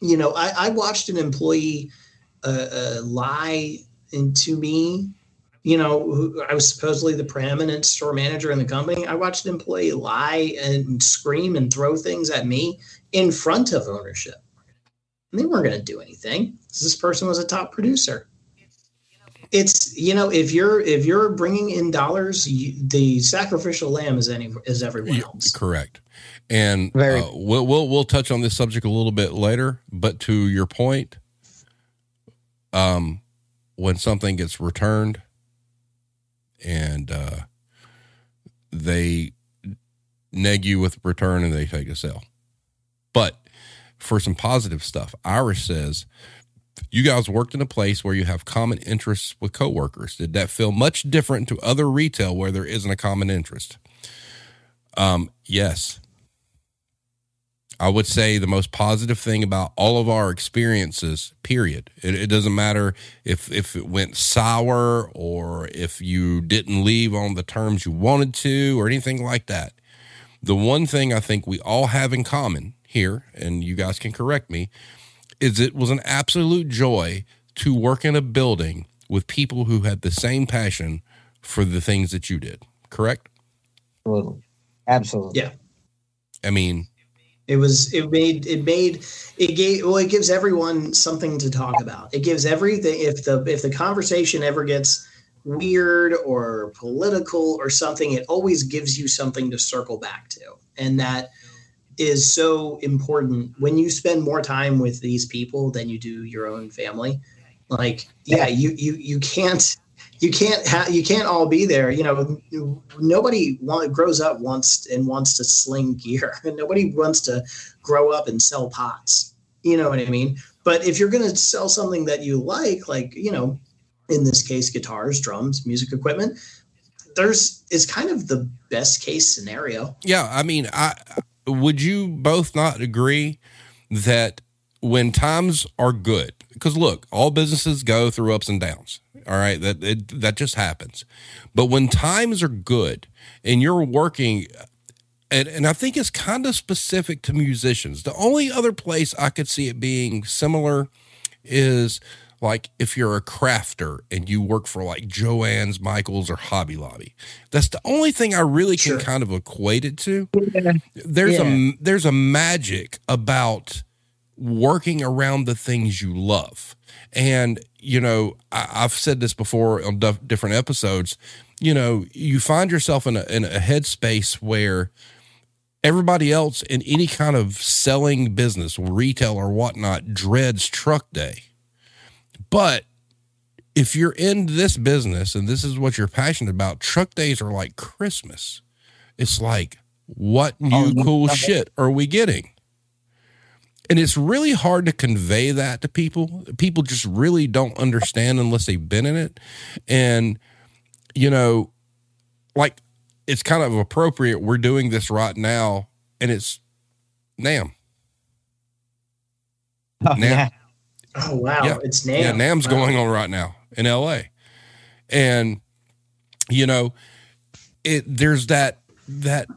you know, I I watched an employee uh, uh, lie into me you know, who, I was supposedly the preeminent store manager in the company. I watched an employee lie and scream and throw things at me in front of ownership. And they weren't going to do anything. Because this person was a top producer. It's you know if you're if you're bringing in dollars, you, the sacrificial lamb is any is everyone else. Correct. And uh, we'll, we'll we'll touch on this subject a little bit later. But to your point, um, when something gets returned, and uh, they neg you with return and they take a sale. But for some positive stuff, Iris says, you guys worked in a place where you have common interests with coworkers. Did that feel much different to other retail where there isn't a common interest? Um, yes. I would say the most positive thing about all of our experiences, period. It, it, doesn't matter if if it went sour or if you didn't leave on the terms you wanted to or anything like that. The one thing I think we all have in common here, and you guys can correct me, is it was an absolute joy to work in a building with people who had the same passion for the things that you did. Correct? Absolutely. Absolutely. Yeah. I mean, it was it made it made it gave well it gives everyone something to talk about. It gives everything if the if the conversation ever gets weird or political or something, it always gives you something to circle back to. And that is so important. When you spend more time with these people than you do your own family. Like, yeah, you you you can't you can't have you can't all be there. You know nobody want, grows up wants and wants to sling gear. And nobody wants to grow up and sell pots. You know what i mean? But if you're going to sell something that you like like you know in this case guitars drums music equipment there's is kind of the best case scenario. Yeah i mean i would you both not agree that when times are good because look all businesses go through ups and downs all right, that it, that just happens. But when times are good and you're working, and and I think it's kind of specific to musicians. The only other place I could see it being similar is like if you're a crafter and you work for like Joann's, Michaels, or Hobby Lobby. That's the only thing I really can Sure. kind of equate it to. Yeah. There's Yeah. a there's a magic about working around the things you love. And, you know, I, I've said this before on dif- different episodes. You know, you find yourself in a, in a headspace where everybody else in any kind of selling business, retail or whatnot, dreads truck day. But if you're in this business and this is what you're passionate about, truck days are like Christmas. It's like, what new Oh, cool shit are we getting? And it's really hard to convey that to people. People just really don't understand unless they've been in it. And, you know, like it's kind of appropriate. We're doing this right now, and it's NAMM. Oh, yeah. Oh wow, Yeah. it's NAMM. Yeah, NAMM's Wow. going on right now in LA. And you know, it there's that that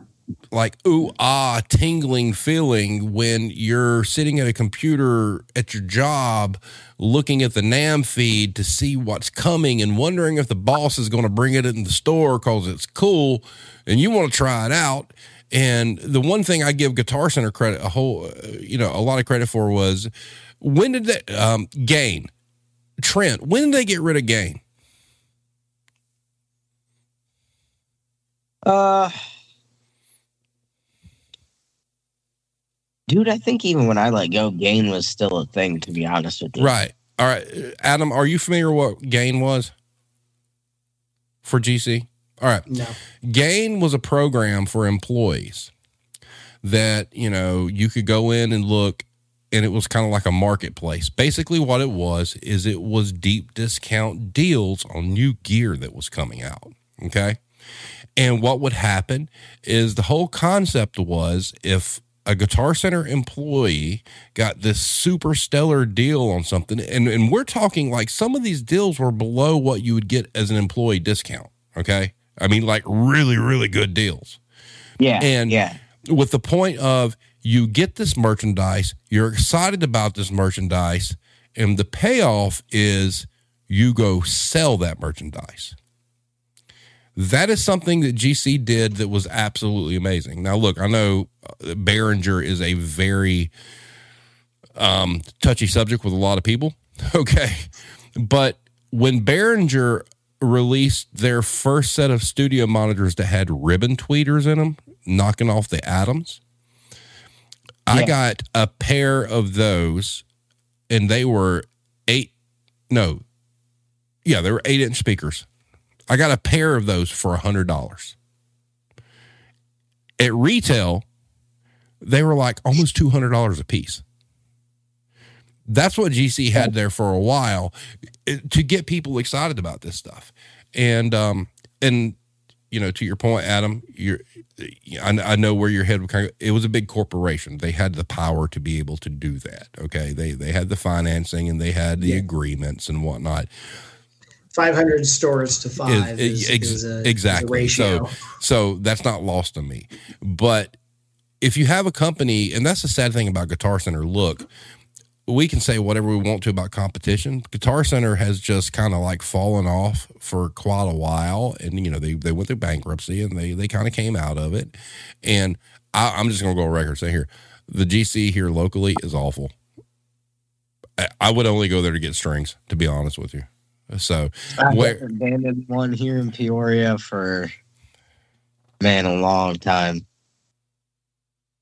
like ooh ah tingling feeling when you're sitting at a computer at your job looking at the NAM feed to see what's coming and wondering if the boss is going to bring it in the store cuz it's cool and you want to try it out. And the one thing I give Guitar Center credit a whole you know, a lot of credit for was when did they um gain Trent, when did they get rid of gain? Uh, dude, I think even when I let go, gain was still a thing. To be honest with you, Right. All right. Adam, are you familiar what gain was for GC? All right. No. Gain was a program for employees that, you know, you could go in and look and it was kind of like a marketplace. Basically what it was is it was deep discount deals on new gear that was coming out, okay? And what would happen is the whole concept was if a Guitar Center employee got this super stellar deal on something, and, and we're talking like some of these deals were below what you would get as an employee discount. Okay. I mean, like really, really good deals. yeah, And- yeah, With the point of you get this merchandise, you're excited about this merchandise, and the payoff is you go sell that merchandise. That is something that GC did that was absolutely amazing. Now, look, I know uh, Behringer is a very um, touchy subject with a lot of people. Okay. But when Behringer released their first set of studio monitors that had ribbon tweeters in them, knocking off the ADAMs, I got a pair of those and they were eight, no, yeah, they were eight inch speakers. I got a pair of those for a hundred dollars. At retail, they were like almost two hundred dollars a piece. That's what GC had there for a while eh, to get people excited about this stuff, and um and you know to your point, Adam, you're I, I know where your head would kind of. It was a big corporation. They had the power to be able to do that. Okay, they they had the financing and they had the Yeah. agreements and whatnot. 500 stores to five Is- is, ex- is a, exactly. Is a ratio. So that's not lost on me. But if you have a company, and that's the sad thing about Guitar Center, look, we can say whatever we want to about competition. Guitar Center has just kind of like fallen off for quite a while. And, you know, they, they went through bankruptcy and they, they kind of came out of it. And I, I'm just going to go on record say here the GC here locally is awful. I, I would only go there to get strings, to be honest with you. So, I Where- abandoned one here in Peoria for man a long time.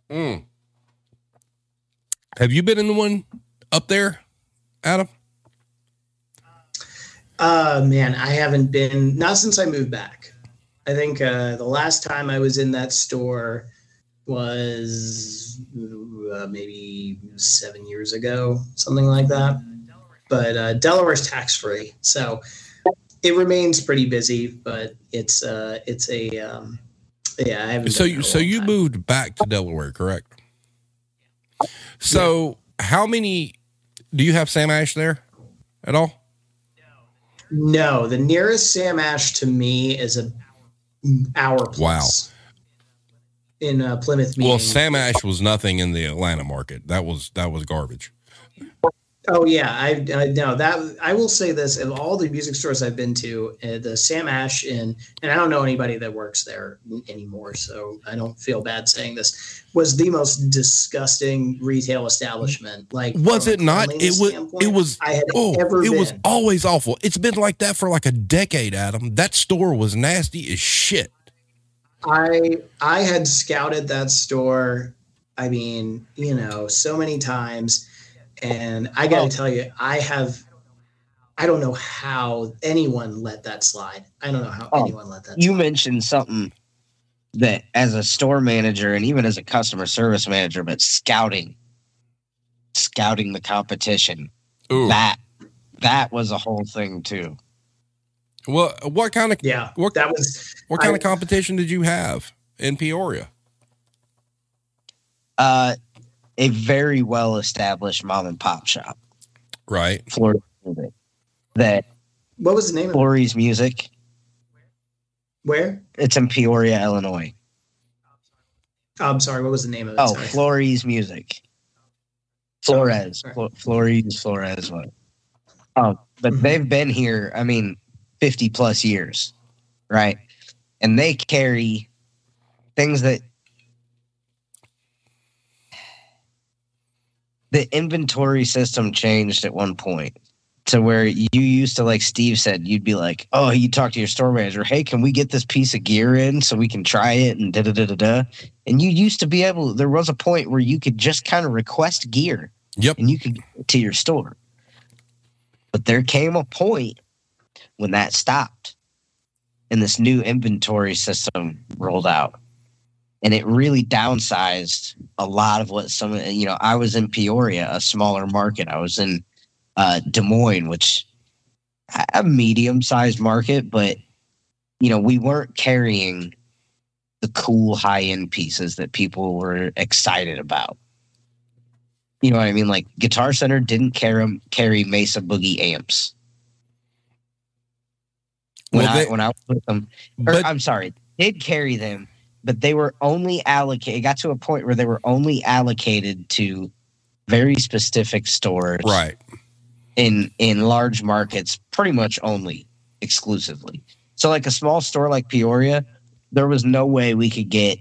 Mm. Have you been in the one up there, Adam? Uh, man, I haven't been not since I moved back. I think uh, the last time I was in that store was uh, maybe seven years ago, something like that. But uh, Delaware's tax free, so it remains pretty busy. But it's uh, it's a um, yeah. I haven't. So, you, so you time. moved back to Delaware, correct? So, how many do you have Sam Ash there at all? No, the nearest Sam Ash to me is a hour plus. In uh, Plymouth. Well. Sam Ash was nothing in the Atlanta market. That was that was garbage. Oh yeah, I, I know that. I will say this: of all the music stores I've been to, uh, the Sam Ash in, and I don't know anybody that works there anymore, so I don't feel bad saying this. Was the most disgusting retail establishment. Like, was it not? It was. It was. I had oh, ever. it been. was always awful. It's been like that for like a decade, Adam. That store was nasty as shit. I I had scouted that store. I mean, you know, so many times and I got to Well- tell you, I have, I don't know how anyone let that slide. I don't know how Oh, anyone let that You slide. mentioned something that as a store manager and even as a customer service manager, but scouting, scouting the competition. Ooh. That that was a whole thing too. Well, what kind of Yeah, What- that was, what kind I- of competition did you have in Peoria? Uh, a very well established mom and pop shop, Right. Florida Music. That what was the name of it? Florey's Music. Where? It's in Peoria, Illinois. Oh, I'm sorry. What was the name of it? Oh, Sorry. Florey's Music. Flores, Sorry. Flo- Flores, Flores. What? Oh, but Mhm. they've been here. I mean, fifty plus years, right? And they carry things that the inventory system changed at one point to where you used to, like Steve said, you'd be like, "Oh, you talk to your store manager. Hey, can we get this piece of gear in so we can try it?" And da da da da da. And you used to be able. There was a point where you could just kind of request gear, Yep. and you could get it to your store. But there came a point when that stopped, and this new inventory system rolled out, and it really downsized a lot of what some. of You know, I was in Peoria, a smaller market. I was in uh, Des Moines, which a medium-sized market, but you know, we weren't carrying the cool high-end pieces that people were excited about. You know what I mean? Like Guitar Center didn't carry carry Mesa Boogie amps. When Well, I when I was with them, or, But I'm sorry, did carry them, but they were only allocated. It got to a point where they were only allocated to very specific stores, right. in in large markets pretty much only exclusively so like a small store like peoria there was no way we could get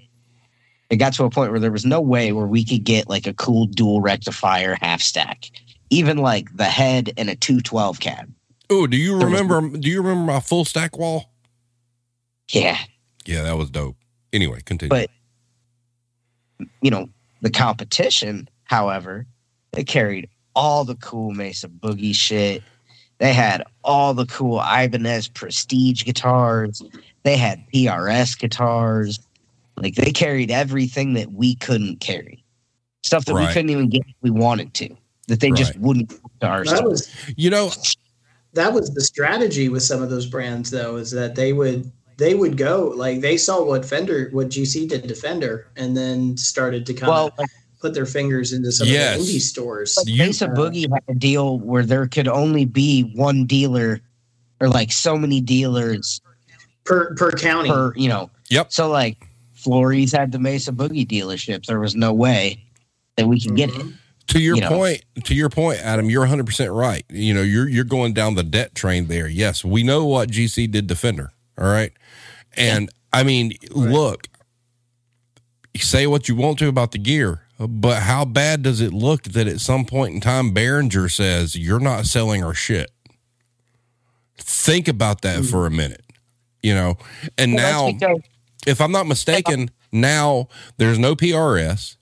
it got to a point where there was no way where we could get like a cool dual rectifier half stack even like the head and a 212 cab Oh, do you There was- remember? Do you remember my full stack wall? yeah Yeah, that was dope. Anyway, continue. But- you know the competition however they carried all the cool mesa boogie shit. They had all the cool ibanez prestige guitars. They had prs guitars. Like they carried everything that we couldn't carry. Stuff that we couldn't even get if we wanted to that they just wouldn't come to our that store. was you know, that was the strategy with some of those brands though is that they would they would go like they saw what Fender what GC did to Fender and then started to kind well of put their fingers into some Yes. of the indie stores. Like You- Mesa Boogie had a deal where there could only be one dealer or like so many dealers per per county. per, you know. Yep. So like Flores had the Mesa Boogie dealership. There was no way that we could get it. Mhm. to your you know. point, to your point, Adam, you're 100 percent right. You know, you're you're going down the debt train there. Yes, we know what GC did to Fender. All right, and I mean, look, say what you want to about the gear, but how bad does it look that at some point in time Behringer says you're not selling our shit? Think about that for a minute. You know, and Well, now if I'm not mistaken, now there's no PRS,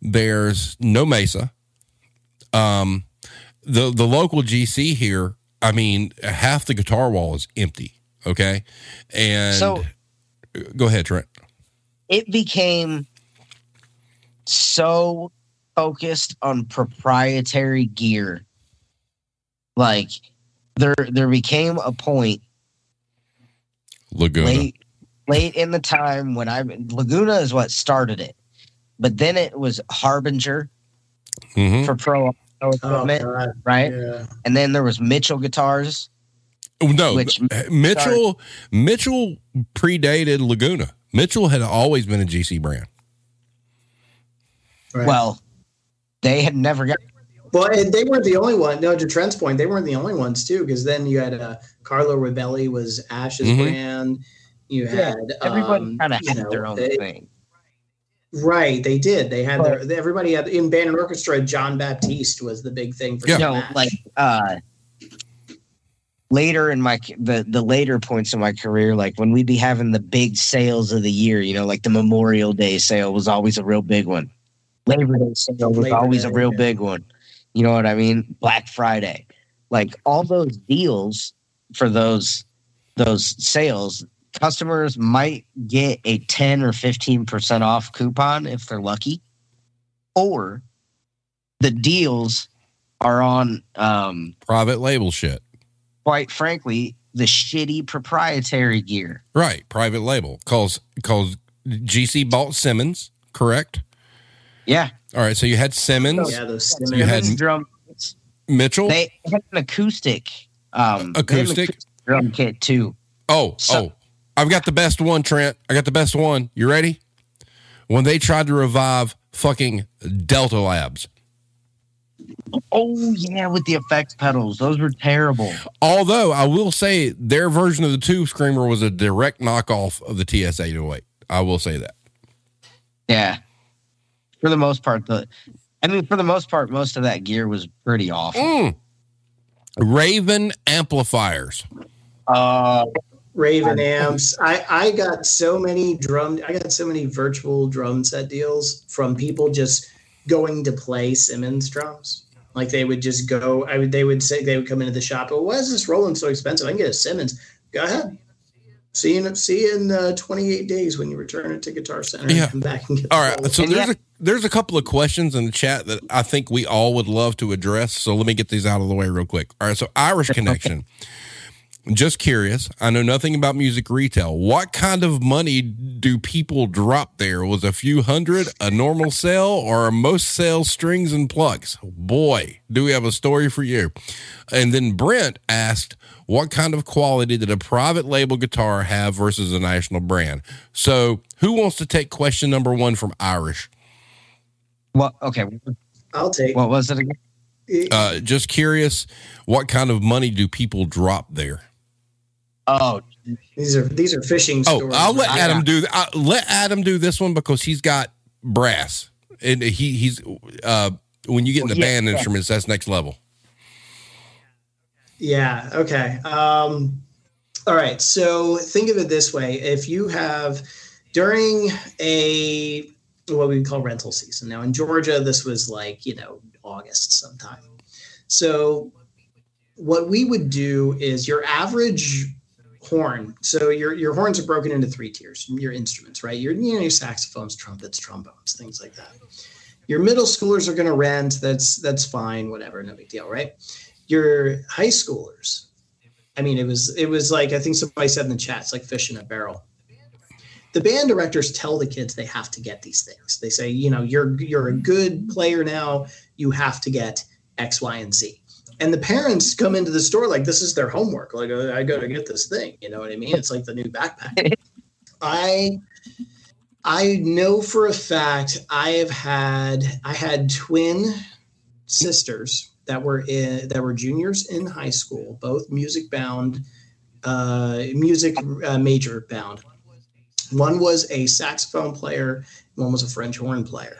there's no Mesa. Um, the the local GC here, I mean, half the guitar wall is empty. Okay, and So- go ahead, Trent. it became so focused on proprietary gear like there there became a point Laguna. late late in the time when I Laguna is what started it, but then it was Harbinger hmm for pro audio Oh, equipment, right? Yeah. And then there was Mitchell guitars, No, which Mitchell Mitchell predated Laguna. Mitchell had always been a GC brand. Right. well, they had never got Well, and they weren't the only one. No, to Trent's point, they weren't the only ones too, because then you had uh, Carlo Robelli was Ash's Mhm. brand. You Yeah, had Everybody um, kind of had know, their own they- thing. Right, they did. They had their everybody had in band and orchestra. John Baptiste was the big thing for Yeah. No, like uh later in my the the later points in my career, like when we'd be having the big sales of the year, you know, like the Memorial Day sale was always a real big one. Labor Day sale was Labor always Day, a real yeah. big one. You know what I mean? Black Friday. Like all those deals for those those sales, customers might get a 10 or 15% off coupon if they're lucky. Or the deals are on um Private label shit. Quite frankly the shitty proprietary gear. Right. Private label. calls calls GC bought Simmons, correct? Yeah. All right. So you had Simmons, yeah, those Simmons. You had- Simmons drum Mitchell. they had an acoustic um they had an Acoustic? drum kit too. Oh, So- oh, I've got the best one, Trent. I got the best one. You ready? When they tried to revive fucking Delta Labs. Oh yeah, with the effects pedals. Those were terrible. Although I will say their version of the Tube Screamer was a direct knockoff of the TS 808. I will say that. Yeah. For the most part, the I mean, for the most part, most of that gear was pretty awful. Mm. Raven amplifiers. Uh, Raven amps. I I got so many drum. I got so many virtual drum set deals from people just going to play Simmons drums. Like they would just go. I would. They would say they would come into the shop. Oh, why is this Roland so expensive? I can get a Simmons. Go ahead. See you in see you in uh, 28 days when you return it to Guitar Center. Yeah. And come back and get. All the right. Roland. So And there's yeah- a there's a couple of questions in the chat that I think we all would love to address. So let me get these out of the way real quick. All right. So Irish connection. Just curious. I know nothing about music retail. What kind of money do people drop there? Was a few hundred a normal sale or are most sales strings and plugs? Boy, do we have a story for you. And then Brent asked, what kind of quality did a private label guitar have versus a national brand? So who wants to take question number one from Irish? Well, Okay. I'll take. What was it again? Uh, just curious, what kind of money do people drop there? Oh, these are these are fishing Oh, stories. I'll let Adam do. I, let Adam do this one because he's got brass, and he he's uh, when you get into Yeah, band yeah. instruments, that's next level. Yeah. Okay. Um, all right. So think of it this way: if you have during a what we call rental season now in Georgia, this was like you know August sometime. So what we would do is your average horn. So your your horns are broken into three tiers. Your instruments, right? Your you know your saxophones, trumpets, trombones, things like that. Your middle schoolers are going to rent. That's that's fine. Whatever. No big deal, right? your high schoolers. I mean, it was it was like I think somebody said in the chat, it's like fish in a barrel. The band directors tell the kids they have to get these things. They say, you know, you're you're a good player now. You have to get X, Y, and Z. And the parents come into the store like this is their homework. Like "Oh, I got to get this thing. You know what I mean? It's like the new backpack. I I know for a fact I have had I had twin sisters that were in that were juniors in high school, both music bound, uh, music uh, major bound. One was a saxophone player, one was a French horn player.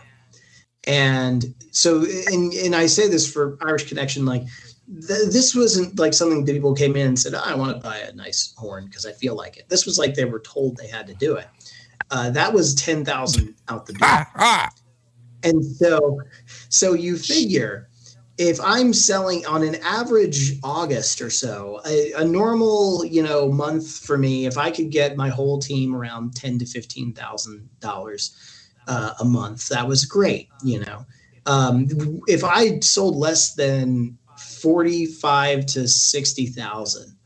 And so, and, and I say this for Irish Connection, like th- this wasn't like something that people came in and said, I want to buy a nice horn because I feel like it. This was like they were told they had to do it. Uh, that was 10,000 out the door. Ah, ah. And so, so you figure if I'm selling on an average August or so, a, a normal you know month for me, if I could get my whole team around ten to fifteen thousand uh, a month, that was great. You know, um, if I sold less than forty five to sixty thousand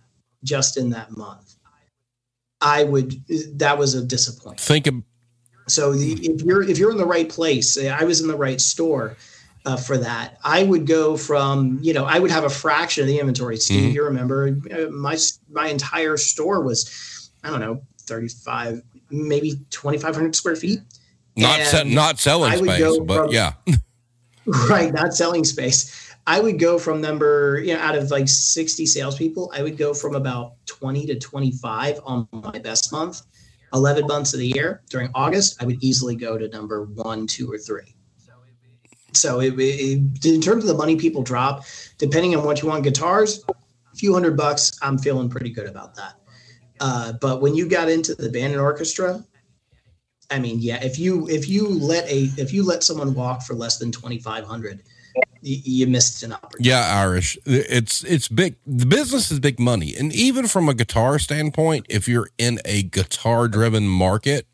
just in that month, I would. That was a disappointment. Think of So the, if you're if you're in the right place, I was in the right store uh, for that, I would go from you know I would have a fraction of the inventory. Steve, Mhm. you remember uh, my my entire store was I don't know thirty five maybe twenty five hundred square feet. Not se- not selling space, but from- yeah, right not selling space I would go from number, you know, out of like 60 salespeople, I would go from about 20 to 25 on my best month. 11 months of the year during August, I would easily go to number one, two, or three. So it, it, in terms of the money people drop, depending on what you want, guitars, a few hundred bucks, I'm feeling pretty good about that. Uh, but when you got into the band and orchestra, I mean, yeah, if you if you let a if you let someone walk for less than twenty five hundred, you, missed an opportunity. Yeah, Irish. It's it's big. The business is big money, and even from a guitar standpoint, if you're in a guitar driven market,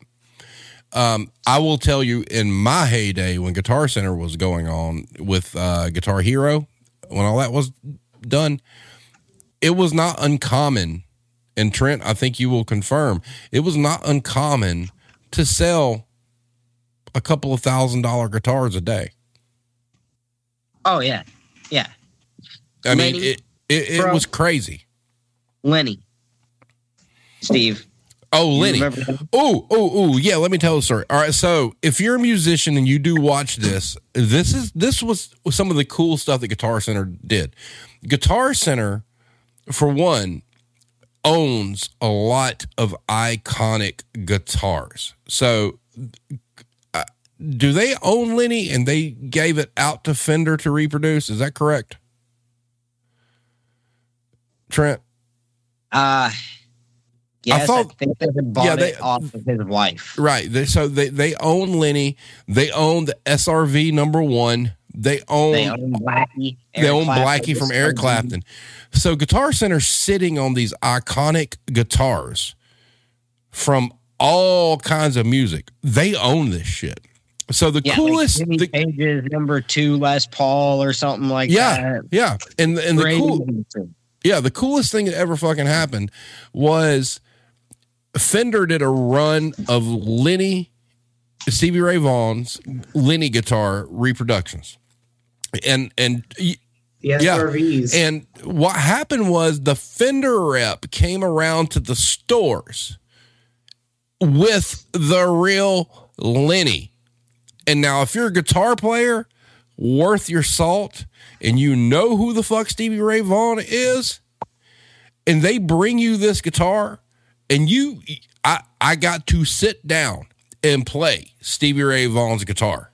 um, I will tell you, in my heyday when Guitar Center was going on with uh, Guitar Hero, when all that was done, it was not uncommon. And Trent, I think you will confirm, it was not uncommon to sell a couple of thousand dollar guitars a day. Oh yeah, yeah. I Lenny, mean, it it, it was crazy. Lenny, Steve. Oh, Lenny. Oh, oh, oh, yeah. Let me tell a story. All right. So, if you're a musician and you do watch this, this is this was some of the cool stuff that Guitar Center did. Guitar Center, for one, owns a lot of iconic guitars. So, uh, do they own Lenny and they gave it out to Fender to reproduce? Is that correct? Trent? Uh, Yes, I, thought, I think they bought yeah, they, it off of his wife. Right. They, so they, they own Lenny. They own the SRV number one. They own, they own Blackie. Eric they own Clapton, Blackie from Eric Clapton. So Guitar Center sitting on these iconic guitars from all kinds of music. They own this shit. So the yeah, coolest like the, Page's number two Les Paul or something like yeah, that. Yeah. And and the cool yeah, the coolest thing that ever fucking happened was Fender did a run of Lenny, Stevie Ray Vaughan's Lenny guitar reproductions, and and yeah, and what happened was the Fender rep came around to the stores with the real Lenny. And now, if you're a guitar player worth your salt and you know who the fuck Stevie Ray Vaughan is, and they bring you this guitar, and you I I got to sit down and play Stevie Ray Vaughan's guitar.